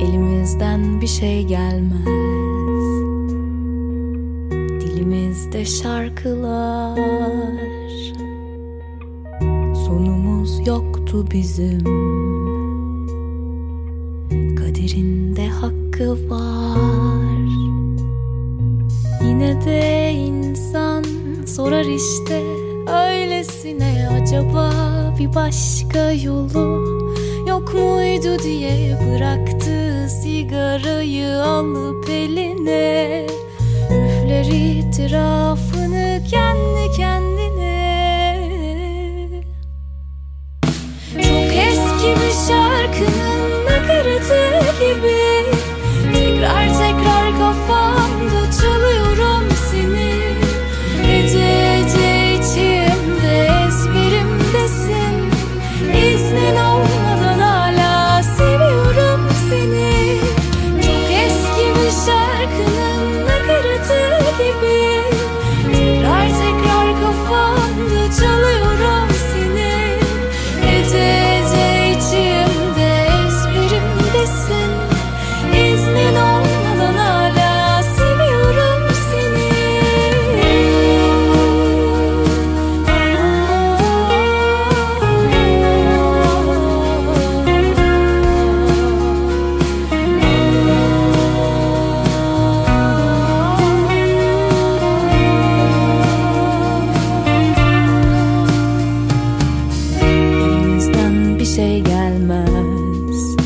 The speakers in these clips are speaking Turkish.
Elimizden bir şey gelmez. Dilimizde şarkılar. Sonumuz yoktu bizim. Kaderinde hakkı var. Yine de insan sorar işte Öylesine acaba bir başka yolu Yok muydu? diye bıraktı sigarayı alıp eline Üfler itirafını kendi kendine. Çok eski bir şarkının şey gelmez.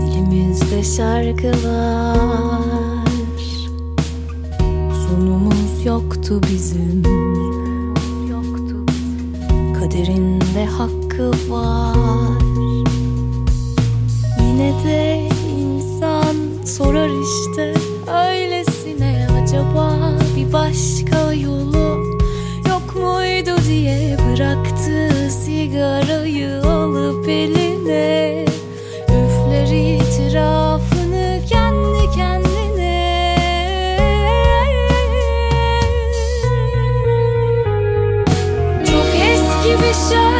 Dilimizde şarkılar. Sonumuz yoktu bizim. Kaderinde hakkı var. Yine de insan sorar işte Öylesine eski